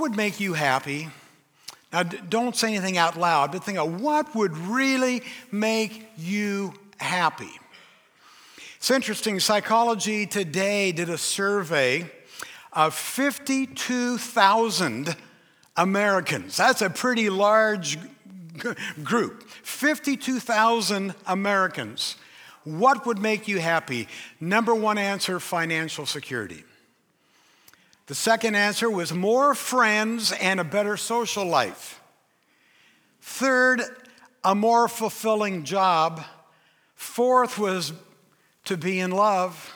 would make you happy? Now, don't say anything out loud, but think of what would really make you happy. It's interesting, Psychology Today did a survey of 52,000 Americans. That's a pretty large group. 52,000 Americans. What would make you happy? Number one answer financial security. The second answer was more friends and a better social life. Third, a more fulfilling job. Fourth was to be in love.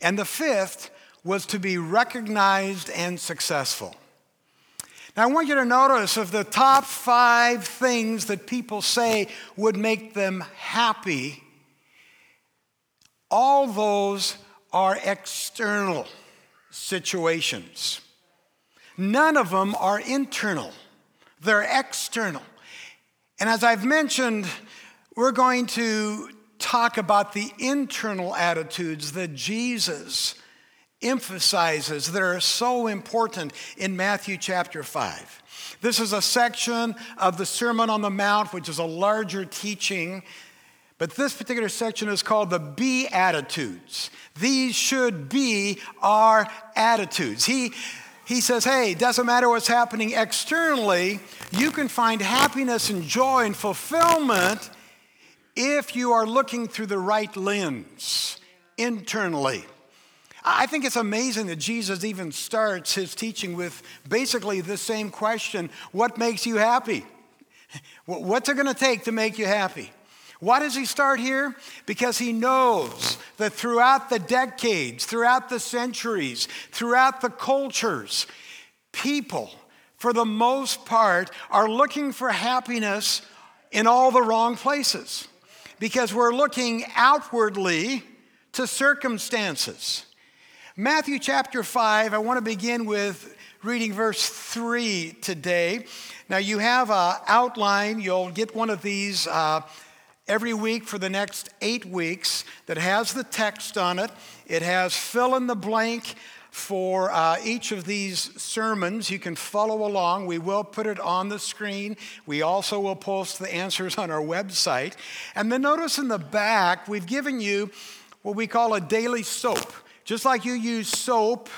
And the fifth was to be recognized and successful. Now, I want you to notice of the top five things that people say would make them happy, all those are external situations. None of them are internal, they're external. And as I've mentioned, we're going to talk about the internal attitudes that Jesus emphasizes that are so important in Matthew chapter 5. This is a section of the Sermon on the Mount, which is a larger teaching but this particular section is called the Beatitudes. These should be our attitudes. He, he says, hey, doesn't matter what's happening externally, you can find happiness and joy and fulfillment if you are looking through the right lens internally. I think it's amazing that Jesus even starts his teaching with basically the same question What makes you happy? What's it going to take to make you happy? Why does he start here? Because he knows that throughout the decades, throughout the centuries, throughout the cultures, people, for the most part, are looking for happiness in all the wrong places because we're looking outwardly to circumstances. Matthew chapter 5, I want to begin with reading verse 3 today. Now, you have an outline, you'll get one of these. Uh, every week for the next eight weeks that has the text on it. It has fill in the blank for uh, each of these sermons. You can follow along. We will put it on the screen. We also will post the answers on our website. And then notice in the back, we've given you what we call a daily soap. Just like you use soap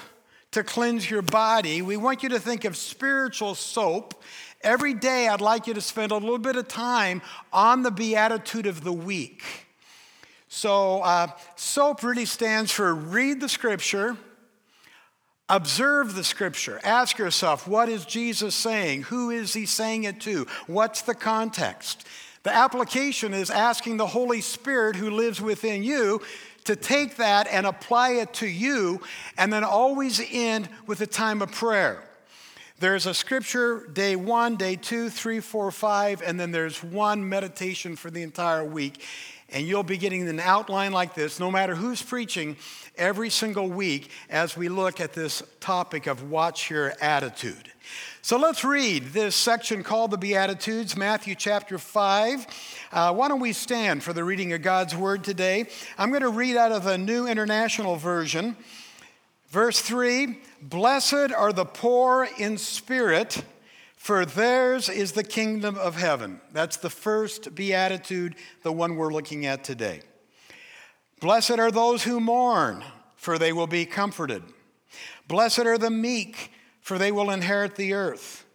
to cleanse your body, we want you to think of spiritual soap Every day, I'd like you to spend a little bit of time on the Beatitude of the Week. So, uh, SOAP really stands for read the scripture, observe the scripture, ask yourself, what is Jesus saying? Who is he saying it to? What's the context? The application is asking the Holy Spirit who lives within you to take that and apply it to you, and then always end with a time of prayer. There's a scripture day one, day two, three, four, five, and then there's one meditation for the entire week. And you'll be getting an outline like this, no matter who's preaching, every single week as we look at this topic of watch your attitude. So let's read this section called the Beatitudes, Matthew chapter 5. Uh, why don't we stand for the reading of God's word today? I'm going to read out of the New International Version. Verse 3 Blessed are the poor in spirit, for theirs is the kingdom of heaven. That's the first beatitude, the one we're looking at today. Blessed are those who mourn, for they will be comforted. Blessed are the meek, for they will inherit the earth.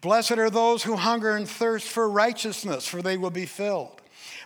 Blessed are those who hunger and thirst for righteousness, for they will be filled.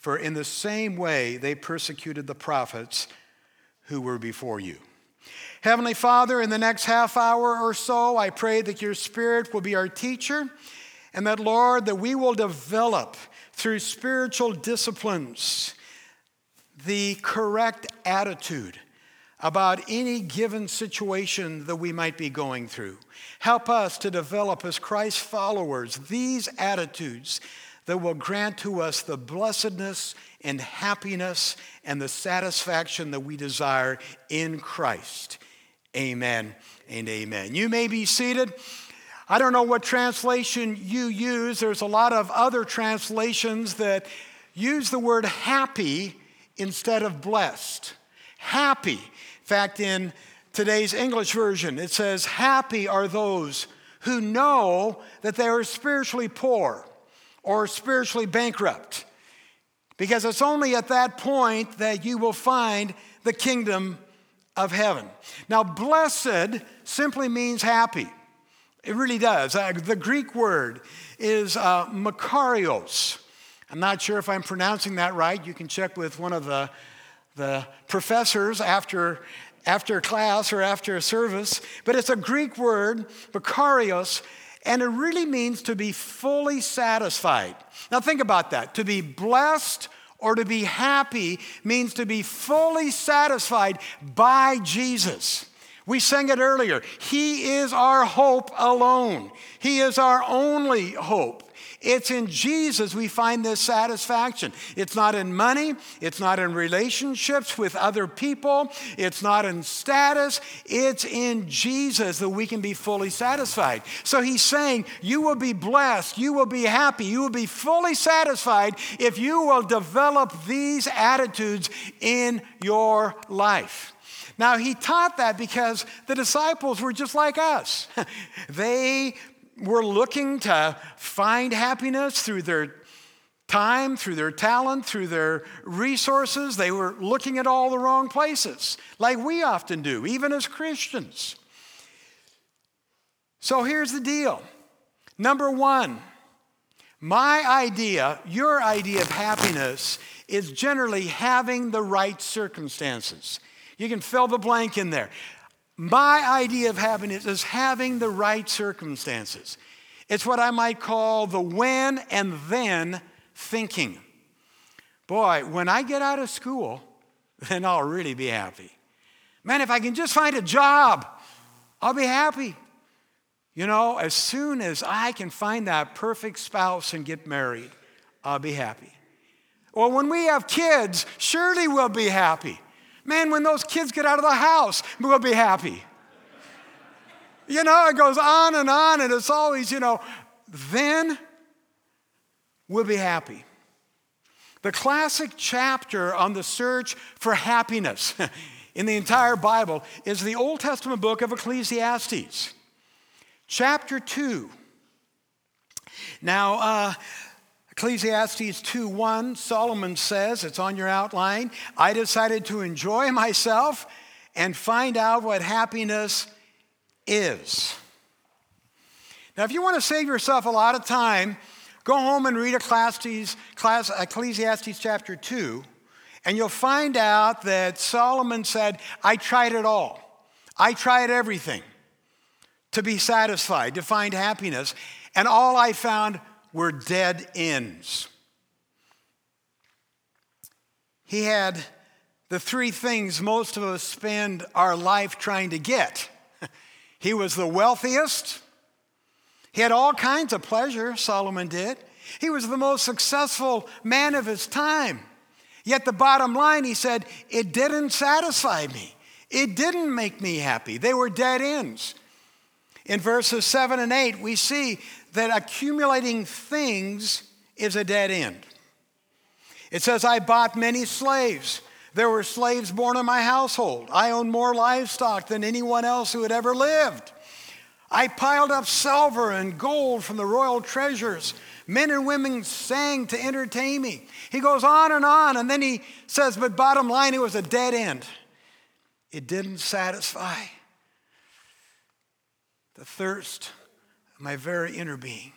for in the same way they persecuted the prophets who were before you. Heavenly Father, in the next half hour or so, I pray that your Spirit will be our teacher, and that, Lord, that we will develop through spiritual disciplines the correct attitude about any given situation that we might be going through. Help us to develop as Christ followers these attitudes that will grant to us the blessedness and happiness and the satisfaction that we desire in Christ. Amen and amen. You may be seated. I don't know what translation you use. There's a lot of other translations that use the word happy instead of blessed. Happy. In fact, in today's English version, it says, Happy are those who know that they are spiritually poor or spiritually bankrupt. Because it's only at that point that you will find the kingdom of heaven. Now, blessed simply means happy. It really does. Uh, the Greek word is uh, makarios. I'm not sure if I'm pronouncing that right. You can check with one of the, the professors after, after class or after a service. But it's a Greek word, makarios, and it really means to be fully satisfied. Now, think about that. To be blessed or to be happy means to be fully satisfied by Jesus. We sang it earlier. He is our hope alone, He is our only hope. It's in Jesus we find this satisfaction. It's not in money, it's not in relationships with other people, it's not in status, it's in Jesus that we can be fully satisfied. So he's saying, You will be blessed, you will be happy, you will be fully satisfied if you will develop these attitudes in your life. Now, he taught that because the disciples were just like us. they were looking to find happiness through their time, through their talent, through their resources. They were looking at all the wrong places, like we often do, even as Christians. So here's the deal number one, my idea, your idea of happiness, is generally having the right circumstances. You can fill the blank in there. My idea of happiness is having the right circumstances. It's what I might call the when and then thinking. Boy, when I get out of school, then I'll really be happy. Man, if I can just find a job, I'll be happy. You know, as soon as I can find that perfect spouse and get married, I'll be happy. Well, when we have kids, surely we'll be happy. Man, when those kids get out of the house, we'll be happy. You know, it goes on and on, and it's always, you know, then we'll be happy. The classic chapter on the search for happiness in the entire Bible is the Old Testament book of Ecclesiastes, chapter 2. Now, uh, Ecclesiastes 2:1, Solomon says, it's on your outline, I decided to enjoy myself and find out what happiness is. Now, if you want to save yourself a lot of time, go home and read Ecclesiastes, Ecclesiastes chapter 2, and you'll find out that Solomon said, I tried it all. I tried everything to be satisfied, to find happiness, and all I found were dead ends. He had the three things most of us spend our life trying to get. he was the wealthiest. He had all kinds of pleasure, Solomon did. He was the most successful man of his time. Yet the bottom line, he said, it didn't satisfy me. It didn't make me happy. They were dead ends. In verses 7 and 8, we see that accumulating things is a dead end. It says, I bought many slaves. There were slaves born in my household. I owned more livestock than anyone else who had ever lived. I piled up silver and gold from the royal treasures. Men and women sang to entertain me. He goes on and on, and then he says, But bottom line, it was a dead end. It didn't satisfy the thirst my very inner being.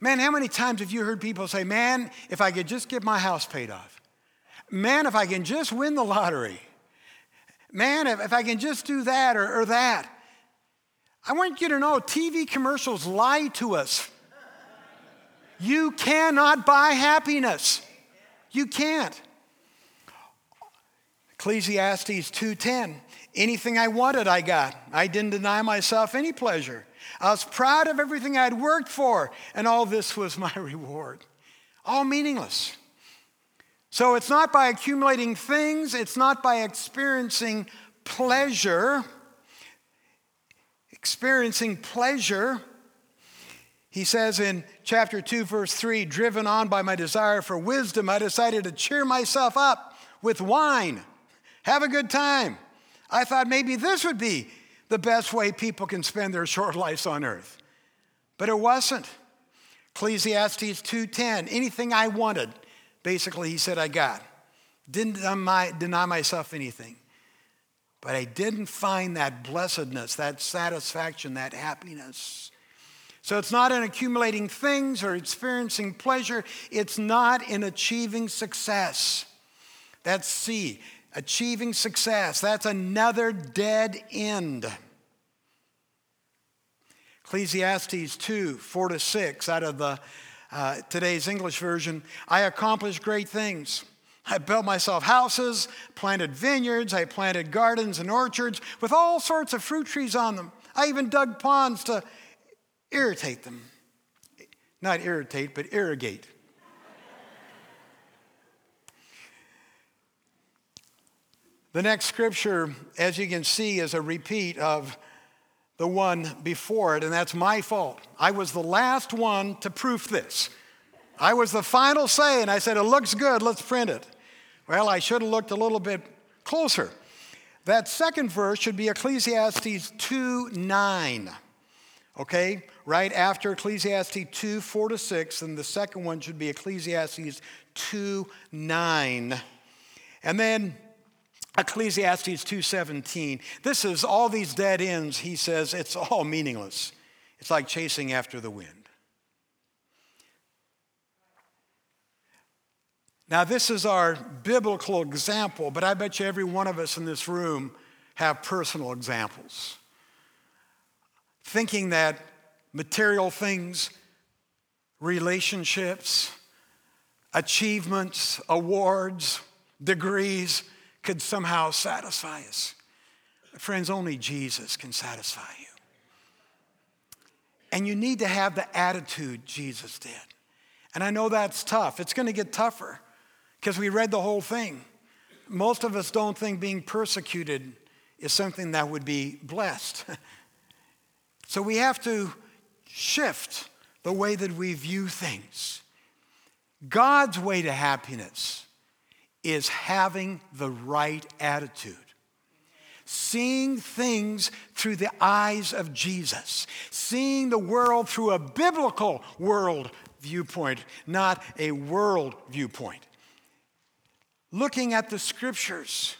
Man, how many times have you heard people say, Man, if I could just get my house paid off? Man, if I can just win the lottery. Man, if, if I can just do that or, or that. I want you to know TV commercials lie to us. You cannot buy happiness. You can't. Ecclesiastes 2:10 Anything I wanted I got. I didn't deny myself any pleasure. I was proud of everything I'd worked for and all this was my reward. All meaningless. So it's not by accumulating things, it's not by experiencing pleasure. Experiencing pleasure. He says in chapter 2, verse 3 driven on by my desire for wisdom, I decided to cheer myself up with wine, have a good time. I thought maybe this would be the best way people can spend their short lives on earth. But it wasn't. Ecclesiastes 2:10, anything I wanted, basically he said I got. Didn't deny myself anything. But I didn't find that blessedness, that satisfaction, that happiness. So it's not in accumulating things or experiencing pleasure, it's not in achieving success. That's C, achieving success. That's another dead end. Ecclesiastes 2 4 to 6 out of the uh, today's English version. I accomplished great things. I built myself houses, planted vineyards, I planted gardens and orchards with all sorts of fruit trees on them. I even dug ponds to irritate them. Not irritate, but irrigate. The next scripture, as you can see, is a repeat of the one before it, and that's my fault. I was the last one to proof this. I was the final say, and I said, It looks good, let's print it. Well, I should have looked a little bit closer. That second verse should be Ecclesiastes 2 9. Okay? Right after Ecclesiastes 2 4 to 6, and the second one should be Ecclesiastes 2 9. And then Ecclesiastes 2:17. This is all these dead ends, he says, it's all meaningless. It's like chasing after the wind. Now, this is our biblical example, but I bet you every one of us in this room have personal examples. Thinking that material things, relationships, achievements, awards, degrees, could somehow satisfy us. Friends, only Jesus can satisfy you. And you need to have the attitude Jesus did. And I know that's tough. It's going to get tougher because we read the whole thing. Most of us don't think being persecuted is something that would be blessed. so we have to shift the way that we view things. God's way to happiness is having the right attitude. Seeing things through the eyes of Jesus, seeing the world through a biblical world viewpoint, not a world viewpoint. Looking at the scriptures.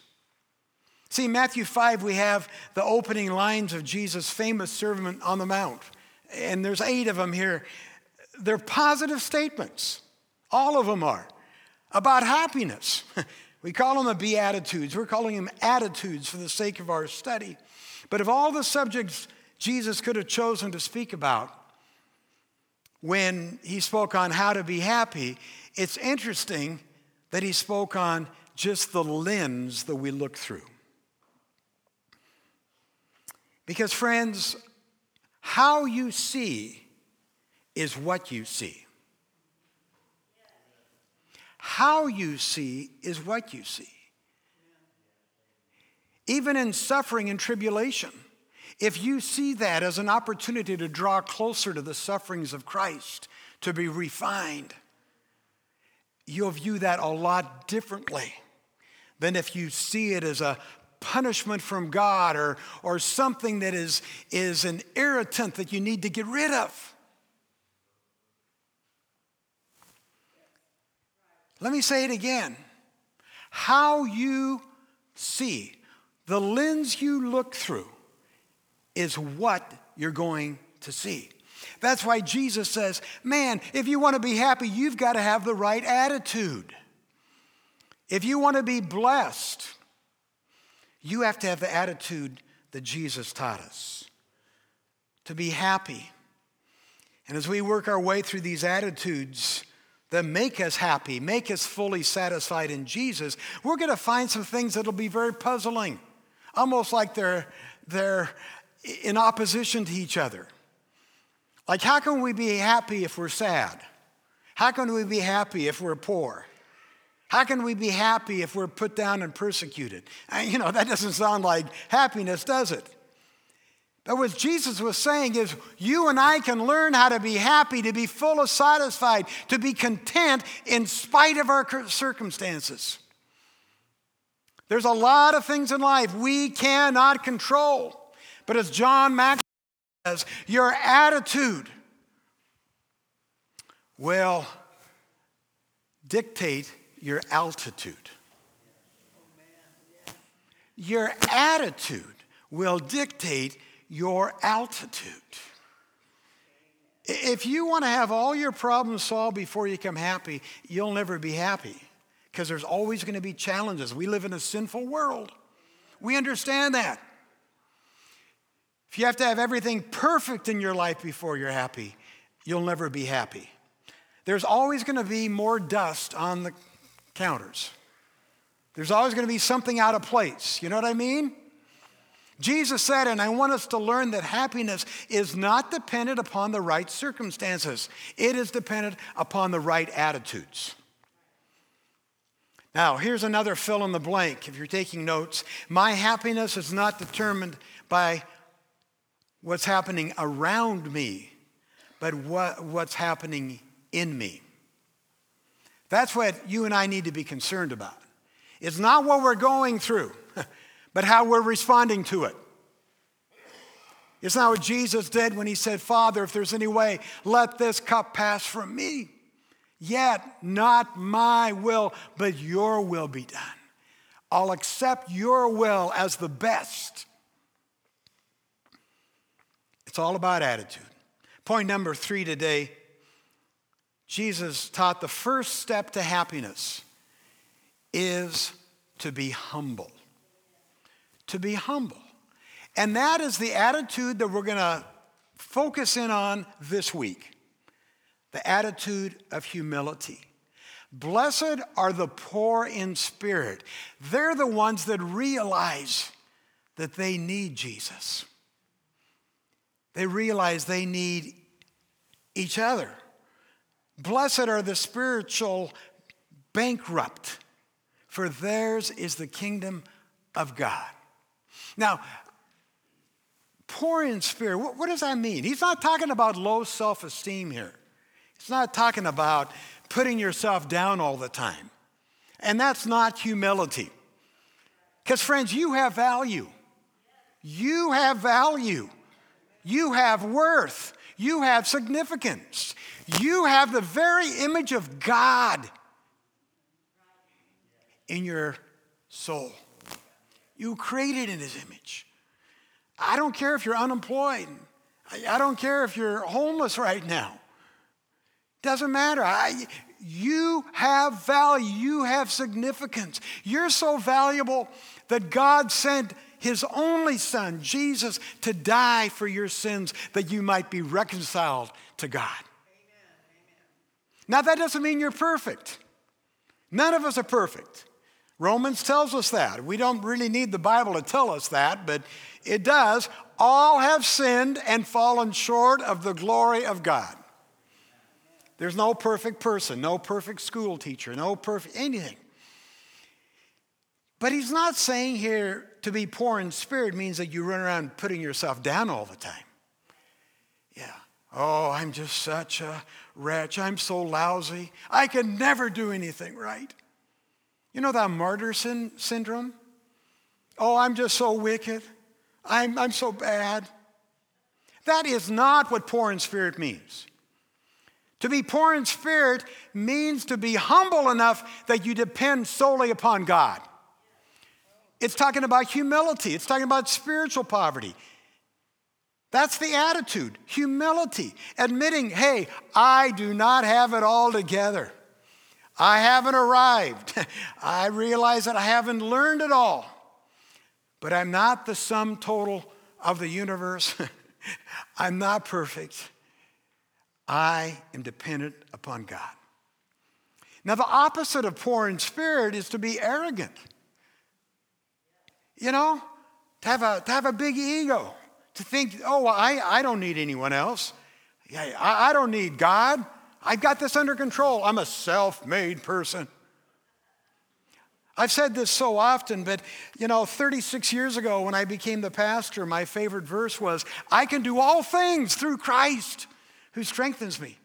See, Matthew 5, we have the opening lines of Jesus' famous Sermon on the Mount. And there's eight of them here. They're positive statements. All of them are about happiness. we call them the Beatitudes. We're calling them attitudes for the sake of our study. But of all the subjects Jesus could have chosen to speak about when he spoke on how to be happy, it's interesting that he spoke on just the lens that we look through. Because, friends, how you see is what you see. How you see is what you see. Even in suffering and tribulation, if you see that as an opportunity to draw closer to the sufferings of Christ, to be refined, you'll view that a lot differently than if you see it as a punishment from God or, or something that is, is an irritant that you need to get rid of. Let me say it again. How you see, the lens you look through, is what you're going to see. That's why Jesus says, man, if you want to be happy, you've got to have the right attitude. If you want to be blessed, you have to have the attitude that Jesus taught us to be happy. And as we work our way through these attitudes, that make us happy, make us fully satisfied in Jesus, we're going to find some things that'll be very puzzling, almost like they're, they're in opposition to each other. Like, how can we be happy if we're sad? How can we be happy if we're poor? How can we be happy if we're put down and persecuted? You know, that doesn't sound like happiness, does it? But what Jesus was saying is, you and I can learn how to be happy, to be full of satisfied, to be content in spite of our circumstances. There's a lot of things in life we cannot control. But as John Maxwell says, your attitude will dictate your altitude. Your attitude will dictate your altitude. If you want to have all your problems solved before you come happy, you'll never be happy because there's always going to be challenges. We live in a sinful world. We understand that. If you have to have everything perfect in your life before you're happy, you'll never be happy. There's always going to be more dust on the counters. There's always going to be something out of place. You know what I mean? Jesus said, and I want us to learn that happiness is not dependent upon the right circumstances, it is dependent upon the right attitudes. Now, here's another fill in the blank if you're taking notes. My happiness is not determined by what's happening around me, but what, what's happening in me. That's what you and I need to be concerned about. It's not what we're going through but how we're responding to it. It's not what Jesus did when he said, Father, if there's any way, let this cup pass from me. Yet not my will, but your will be done. I'll accept your will as the best. It's all about attitude. Point number three today Jesus taught the first step to happiness is to be humble to be humble. And that is the attitude that we're going to focus in on this week the attitude of humility. Blessed are the poor in spirit. They're the ones that realize that they need Jesus. They realize they need each other. Blessed are the spiritual bankrupt, for theirs is the kingdom of God. Now, poor in spirit, what, what does that mean? He's not talking about low self esteem here. He's not talking about putting yourself down all the time. And that's not humility. Because, friends, you have value. You have value. You have worth. You have significance. You have the very image of God in your soul. You created in his image. I don't care if you're unemployed. I don't care if you're homeless right now. Doesn't matter. I, you have value. You have significance. You're so valuable that God sent his only son, Jesus, to die for your sins that you might be reconciled to God. Now, that doesn't mean you're perfect. None of us are perfect. Romans tells us that. We don't really need the Bible to tell us that, but it does. All have sinned and fallen short of the glory of God. There's no perfect person, no perfect school teacher, no perfect anything. But he's not saying here to be poor in spirit means that you run around putting yourself down all the time. Yeah. Oh, I'm just such a wretch. I'm so lousy. I can never do anything right. You know that martyr sin- syndrome? Oh, I'm just so wicked. I'm, I'm so bad. That is not what poor in spirit means. To be poor in spirit means to be humble enough that you depend solely upon God. It's talking about humility, it's talking about spiritual poverty. That's the attitude humility, admitting, hey, I do not have it all together. I haven't arrived. I realize that I haven't learned it all. But I'm not the sum total of the universe. I'm not perfect. I am dependent upon God. Now, the opposite of poor in spirit is to be arrogant. You know, to have a, to have a big ego, to think, oh, I, I don't need anyone else. I, I don't need God. I've got this under control. I'm a self made person. I've said this so often, but you know, 36 years ago when I became the pastor, my favorite verse was, I can do all things through Christ who strengthens me.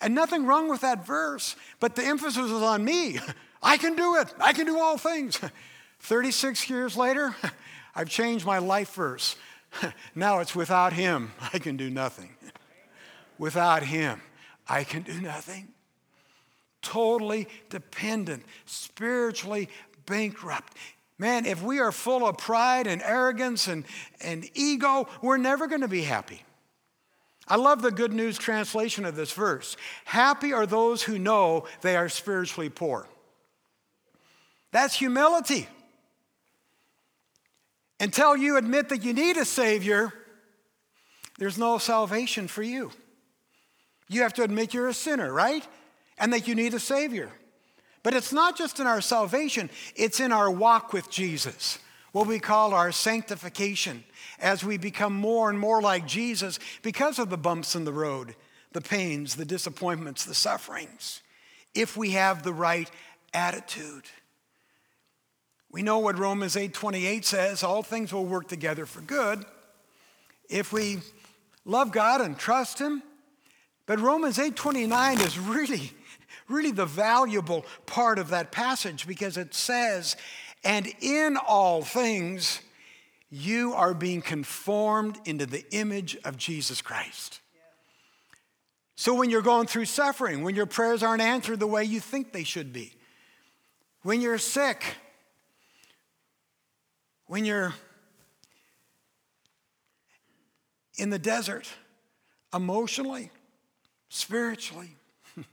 And nothing wrong with that verse, but the emphasis was on me. I can do it, I can do all things. 36 years later, I've changed my life verse. Now it's without Him, I can do nothing. Without Him, I can do nothing totally dependent, spiritually bankrupt. Man, if we are full of pride and arrogance and, and ego, we're never going to be happy. I love the good news translation of this verse. Happy are those who know they are spiritually poor. That's humility. Until you admit that you need a Savior, there's no salvation for you. You have to admit you're a sinner, right? and that you need a Savior. But it's not just in our salvation, it's in our walk with Jesus, what we call our sanctification, as we become more and more like Jesus because of the bumps in the road, the pains, the disappointments, the sufferings, if we have the right attitude. We know what Romans 8:28 says, all things will work together for good if we love God and trust him. But Romans 8:29 is really really the valuable part of that passage because it says, and in all things, you are being conformed into the image of Jesus Christ. So when you're going through suffering, when your prayers aren't answered the way you think they should be, when you're sick, when you're in the desert, emotionally, spiritually,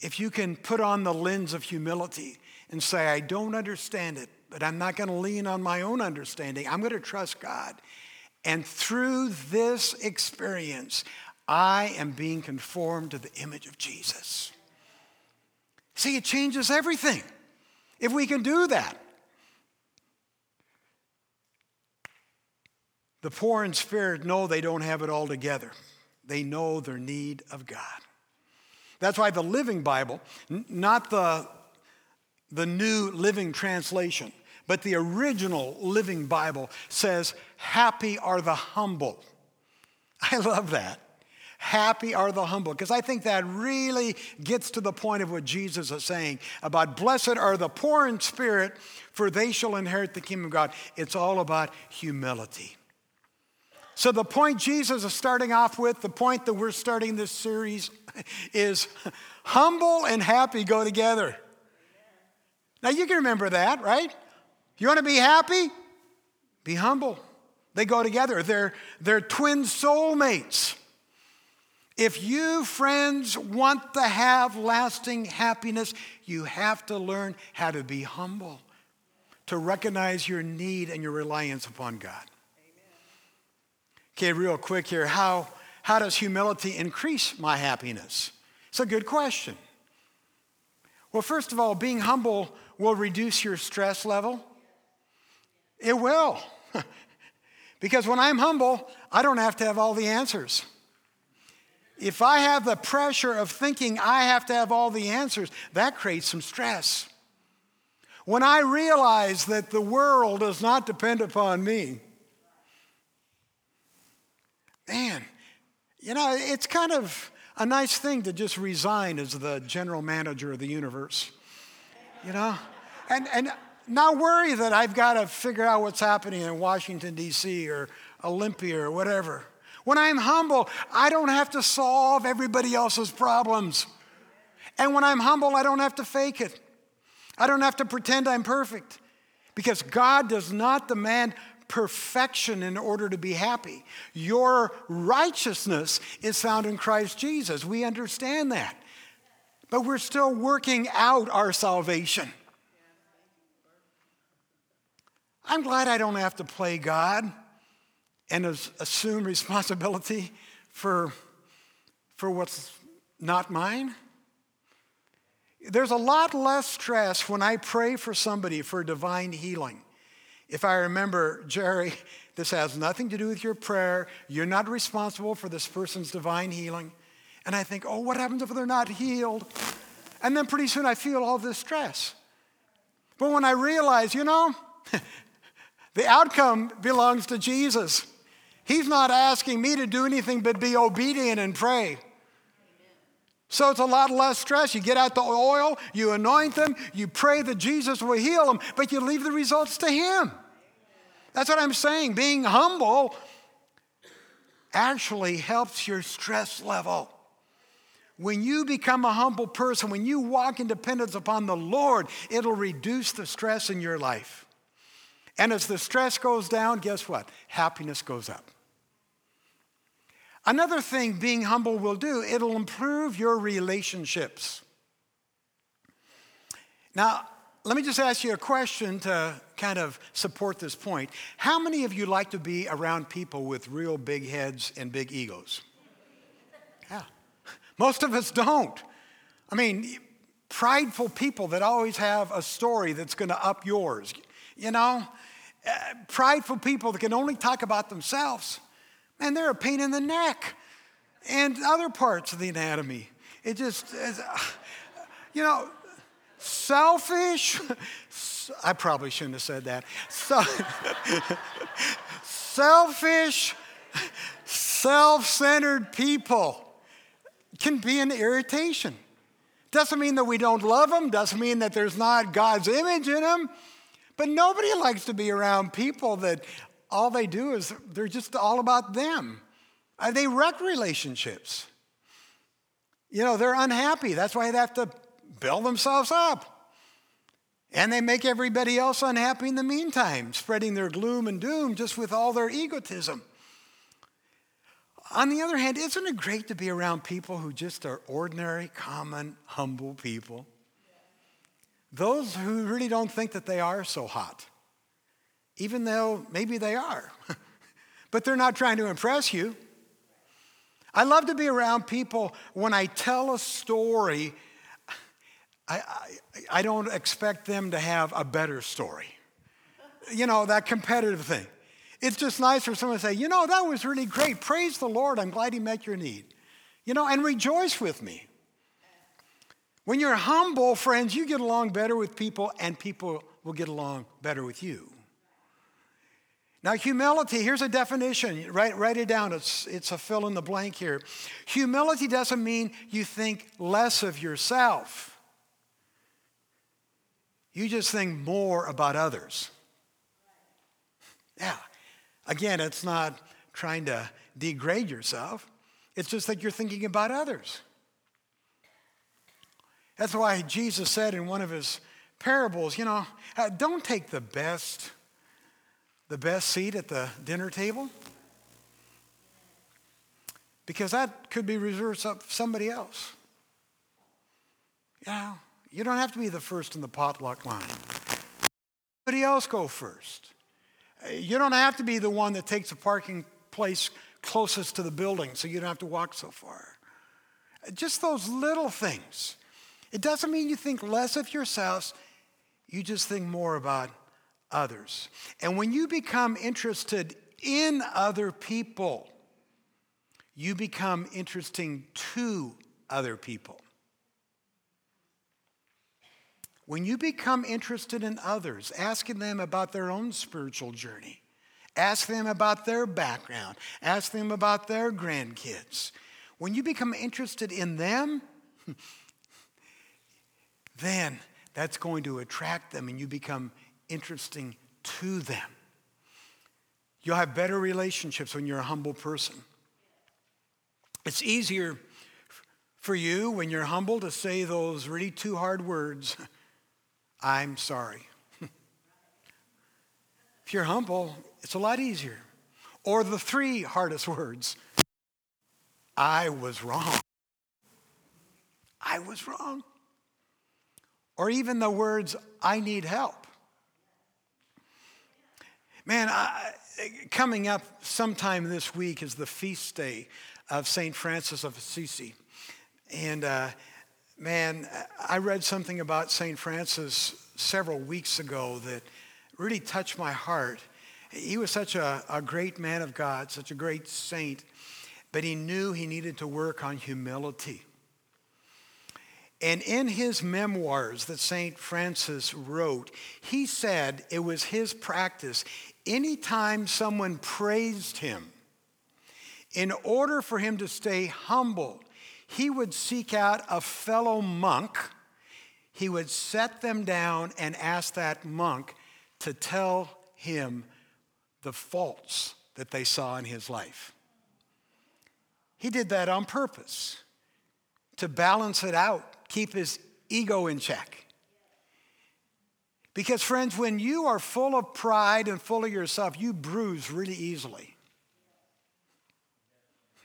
if you can put on the lens of humility and say, I don't understand it, but I'm not going to lean on my own understanding, I'm going to trust God. And through this experience, I am being conformed to the image of Jesus. See, it changes everything if we can do that. The poor in spirit know they don't have it all together. They know their need of God. That's why the Living Bible, not the, the New Living Translation, but the original Living Bible says, Happy are the humble. I love that. Happy are the humble, because I think that really gets to the point of what Jesus is saying about blessed are the poor in spirit, for they shall inherit the kingdom of God. It's all about humility. So, the point Jesus is starting off with, the point that we're starting this series is humble and happy go together. Now, you can remember that, right? You want to be happy? Be humble. They go together, they're, they're twin soulmates. If you, friends, want to have lasting happiness, you have to learn how to be humble, to recognize your need and your reliance upon God. Okay, real quick here. How, how does humility increase my happiness? It's a good question. Well, first of all, being humble will reduce your stress level. It will. because when I'm humble, I don't have to have all the answers. If I have the pressure of thinking I have to have all the answers, that creates some stress. When I realize that the world does not depend upon me, man, you know, it's kind of a nice thing to just resign as the general manager of the universe, you know? And, and not worry that I've got to figure out what's happening in Washington, D.C. or Olympia or whatever. When I'm humble, I don't have to solve everybody else's problems. And when I'm humble, I don't have to fake it. I don't have to pretend I'm perfect because God does not demand perfection in order to be happy. Your righteousness is found in Christ Jesus. We understand that. But we're still working out our salvation. I'm glad I don't have to play God and assume responsibility for, for what's not mine. There's a lot less stress when I pray for somebody for divine healing. If I remember, Jerry, this has nothing to do with your prayer. You're not responsible for this person's divine healing. And I think, oh, what happens if they're not healed? And then pretty soon I feel all this stress. But when I realize, you know, the outcome belongs to Jesus. He's not asking me to do anything but be obedient and pray. So it's a lot less stress. You get out the oil, you anoint them, you pray that Jesus will heal them, but you leave the results to Him. That's what I'm saying. Being humble actually helps your stress level. When you become a humble person, when you walk in dependence upon the Lord, it'll reduce the stress in your life. And as the stress goes down, guess what? Happiness goes up. Another thing being humble will do, it'll improve your relationships. Now, let me just ask you a question to kind of support this point. How many of you like to be around people with real big heads and big egos? Yeah. Most of us don't. I mean, prideful people that always have a story that's going to up yours. You know, uh, prideful people that can only talk about themselves. And they're a pain in the neck and other parts of the anatomy. It just, is, you know, selfish. I probably shouldn't have said that. So, selfish, self centered people can be an irritation. Doesn't mean that we don't love them, doesn't mean that there's not God's image in them, but nobody likes to be around people that all they do is they're just all about them. Uh, they wreck relationships. You know, they're unhappy. That's why they have to build themselves up. And they make everybody else unhappy in the meantime, spreading their gloom and doom just with all their egotism. On the other hand, isn't it great to be around people who just are ordinary, common, humble people? Those who really don't think that they are so hot even though maybe they are. but they're not trying to impress you. I love to be around people when I tell a story, I, I, I don't expect them to have a better story. You know, that competitive thing. It's just nice for someone to say, you know, that was really great. Praise the Lord. I'm glad He met your need. You know, and rejoice with me. When you're humble, friends, you get along better with people, and people will get along better with you. Now, humility, here's a definition. Write, write it down. It's, it's a fill in the blank here. Humility doesn't mean you think less of yourself, you just think more about others. Yeah. Again, it's not trying to degrade yourself, it's just that you're thinking about others. That's why Jesus said in one of his parables, you know, uh, don't take the best the best seat at the dinner table? Because that could be reserved for somebody else. Yeah, you don't have to be the first in the potluck line. Somebody else go first. Uh, you don't have to be the one that takes a parking place closest to the building so you don't have to walk so far. Uh, just those little things. It doesn't mean you think less of yourselves, you just think more about others. And when you become interested in other people, you become interesting to other people. When you become interested in others, asking them about their own spiritual journey, ask them about their background, ask them about their grandkids. When you become interested in them, then that's going to attract them and you become interesting to them. You'll have better relationships when you're a humble person. It's easier for you when you're humble to say those really two hard words I'm sorry. if you're humble, it's a lot easier. Or the three hardest words I was wrong. I was wrong. Or even the words I need help. Man, I, coming up sometime this week is the feast day of St. Francis of Assisi. And uh, Man, I read something about St. Francis several weeks ago that really touched my heart. He was such a, a great man of God, such a great saint, but he knew he needed to work on humility. And in his memoirs that St. Francis wrote, he said it was his practice anytime someone praised him, in order for him to stay humble, he would seek out a fellow monk. He would set them down and ask that monk to tell him the faults that they saw in his life. He did that on purpose to balance it out, keep his ego in check. Because, friends, when you are full of pride and full of yourself, you bruise really easily.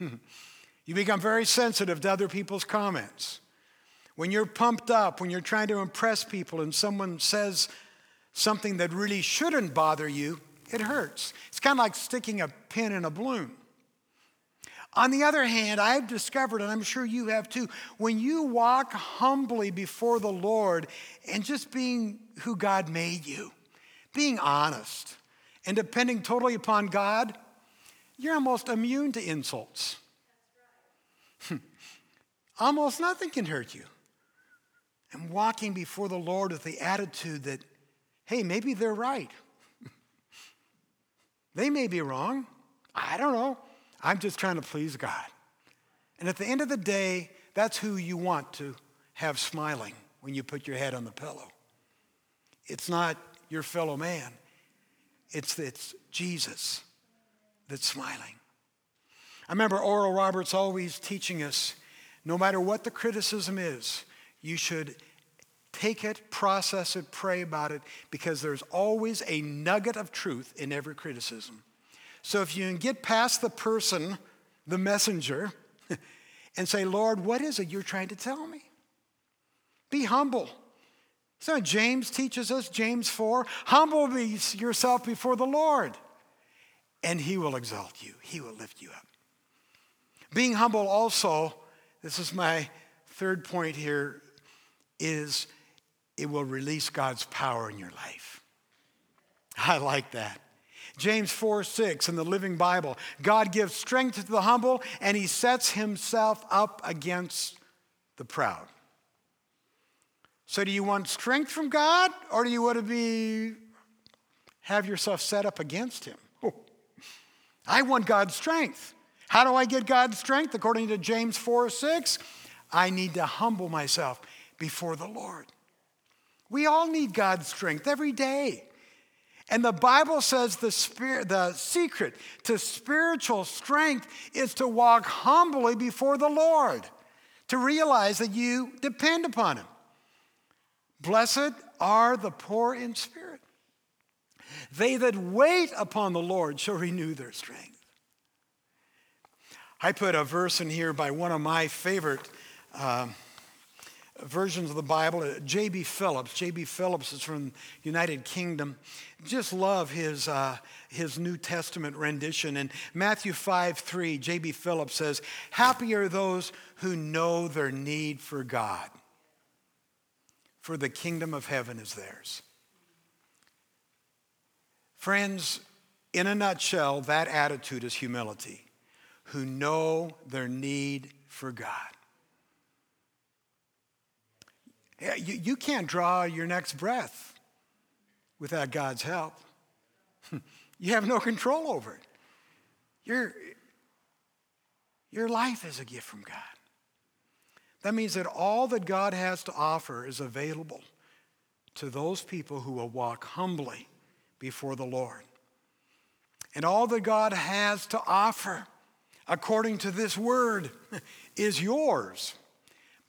you become very sensitive to other people's comments. When you're pumped up, when you're trying to impress people, and someone says something that really shouldn't bother you, it hurts. It's kind of like sticking a pin in a balloon. On the other hand, I've discovered, and I'm sure you have too, when you walk humbly before the Lord and just being who God made you, being honest, and depending totally upon God, you're almost immune to insults. almost nothing can hurt you. And walking before the Lord with the attitude that, hey, maybe they're right. they may be wrong. I don't know. I'm just trying to please God. And at the end of the day, that's who you want to have smiling when you put your head on the pillow. It's not your fellow man, it's, it's Jesus that's smiling. I remember Oral Roberts always teaching us no matter what the criticism is, you should take it, process it, pray about it, because there's always a nugget of truth in every criticism. So if you can get past the person, the messenger, and say, Lord, what is it you're trying to tell me? Be humble. So James teaches us, James 4, humble be yourself before the Lord, and he will exalt you, he will lift you up. Being humble also, this is my third point here, is it will release God's power in your life. I like that. James 4 6 in the Living Bible. God gives strength to the humble and he sets himself up against the proud. So, do you want strength from God or do you want to be, have yourself set up against him? Oh, I want God's strength. How do I get God's strength? According to James 4 6, I need to humble myself before the Lord. We all need God's strength every day. And the Bible says the, spirit, the secret to spiritual strength is to walk humbly before the Lord, to realize that you depend upon Him. Blessed are the poor in spirit. They that wait upon the Lord shall renew their strength. I put a verse in here by one of my favorite. Uh, versions of the Bible. J.B. Phillips. J.B. Phillips is from United Kingdom. Just love his, uh, his New Testament rendition. In Matthew 5 3, J.B. Phillips says, Happy are those who know their need for God, for the kingdom of heaven is theirs. Friends, in a nutshell, that attitude is humility, who know their need for God. You, you can't draw your next breath without God's help. you have no control over it. Your, your life is a gift from God. That means that all that God has to offer is available to those people who will walk humbly before the Lord. And all that God has to offer, according to this word, is yours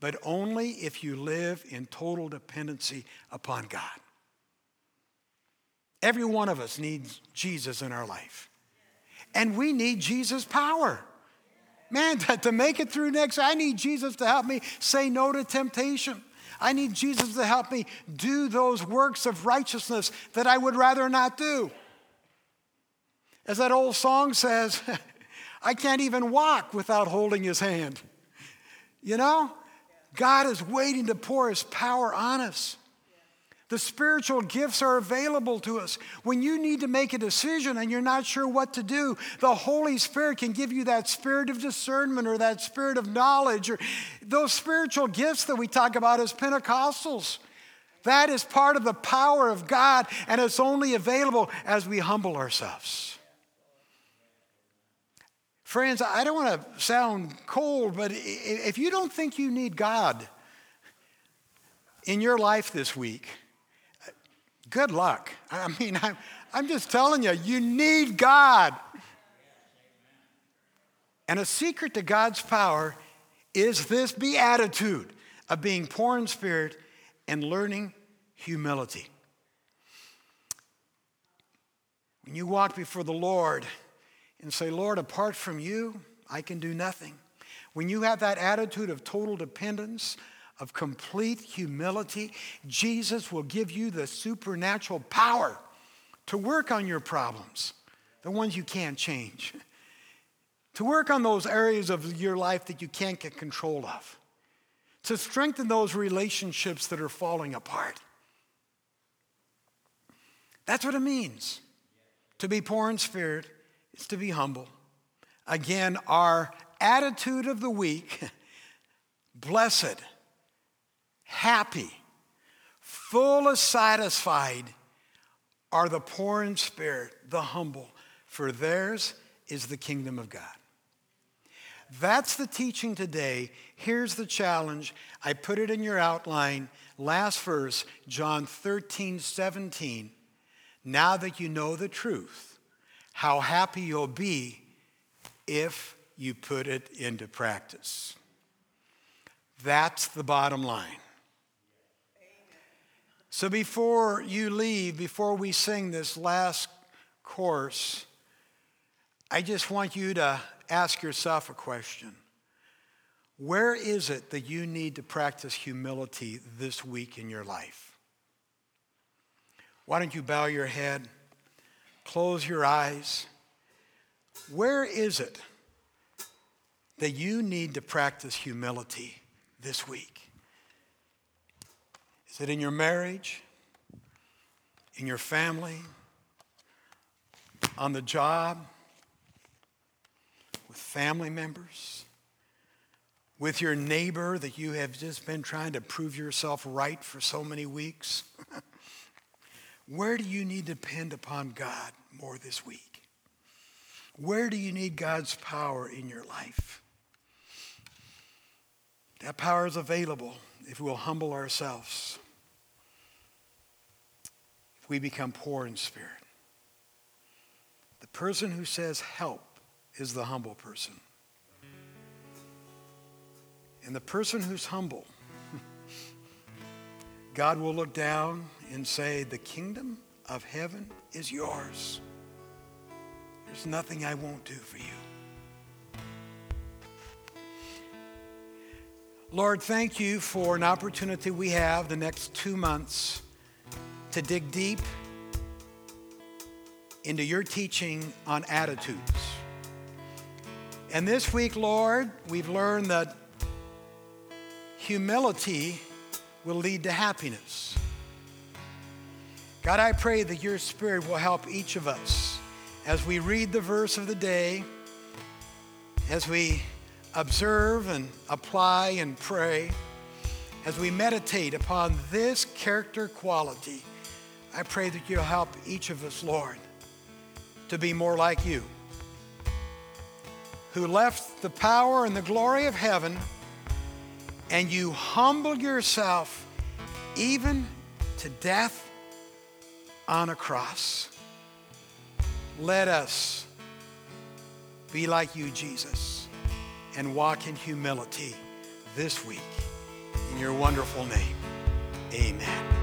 but only if you live in total dependency upon God. Every one of us needs Jesus in our life. And we need Jesus' power. Man, to, make it through next, I need Jesus to help me say no to temptation. I need Jesus to help me do those works of righteousness that I would rather not do. As that old song says, I can't even walk without holding his hand. You know? God is waiting to pour his power on us. The spiritual gifts are available to us. When you need to make a decision and you're not sure what to do, the Holy Spirit can give you that spirit of discernment or that spirit of knowledge or those spiritual gifts that we talk about as Pentecostals. That is part of the power of God, and it's only available as we humble ourselves. Friends, I don't want to sound cold, but if you don't think you need God in your life this week, good luck. I mean, I'm, just telling you, you need God. And a secret to God's power is this beatitude of being poor in spirit and learning humility. When you walk before the Lord and say, Lord, apart from you, I can do nothing. When you have that attitude of total dependence, of complete humility, Jesus will give you the supernatural power to work on your problems, the ones you can't change, to work on those areas of your life that you can't get control of, to strengthen those relationships that are falling apart. That's what it means to be poor in spirit, to be humble. Again, our attitude of the week blessed happy, full of satisfied are the poor in spirit, the humble, for theirs is the kingdom of God. That's the teaching today. Here's the challenge. I put it in your outline. Last verse, John 13, 17. Now that you know the truth, how happy you'll be if you put it into practice. That's the bottom line. So before you leave, before we sing this last chorus, I just want you to ask yourself a question. Where is it that you need to practice humility this week in your life? Why don't you bow your head, close your eyes? Where is it that you need to practice humility this week? Is it in your marriage, in your family, on the job, with family members, with your neighbor that you have just been trying to prove yourself right for so many weeks? Where do you need to depend upon God more this week? Where do you need God's power in your life? That power is available if we will humble ourselves if we become poor in spirit. The person who says help is the humble person. And the person who's humble, God will look down and say, The kingdom of heaven is yours. There's nothing I won't do for you. Lord, thank you for an opportunity we have the next two months to dig deep into your teaching on attitudes. And this week, Lord, we've learned that humility will lead to happiness. God, I pray that your Spirit will help each of us as we read the verse of the day, as we observe and apply and pray, as we meditate upon this character quality. I pray that you'll help each of us, Lord, to be more like you, who left the power and the glory of heaven, and you humbled yourself even to death on a cross. Let us be like you, Jesus, and walk in humility this week. In your wonderful name, amen.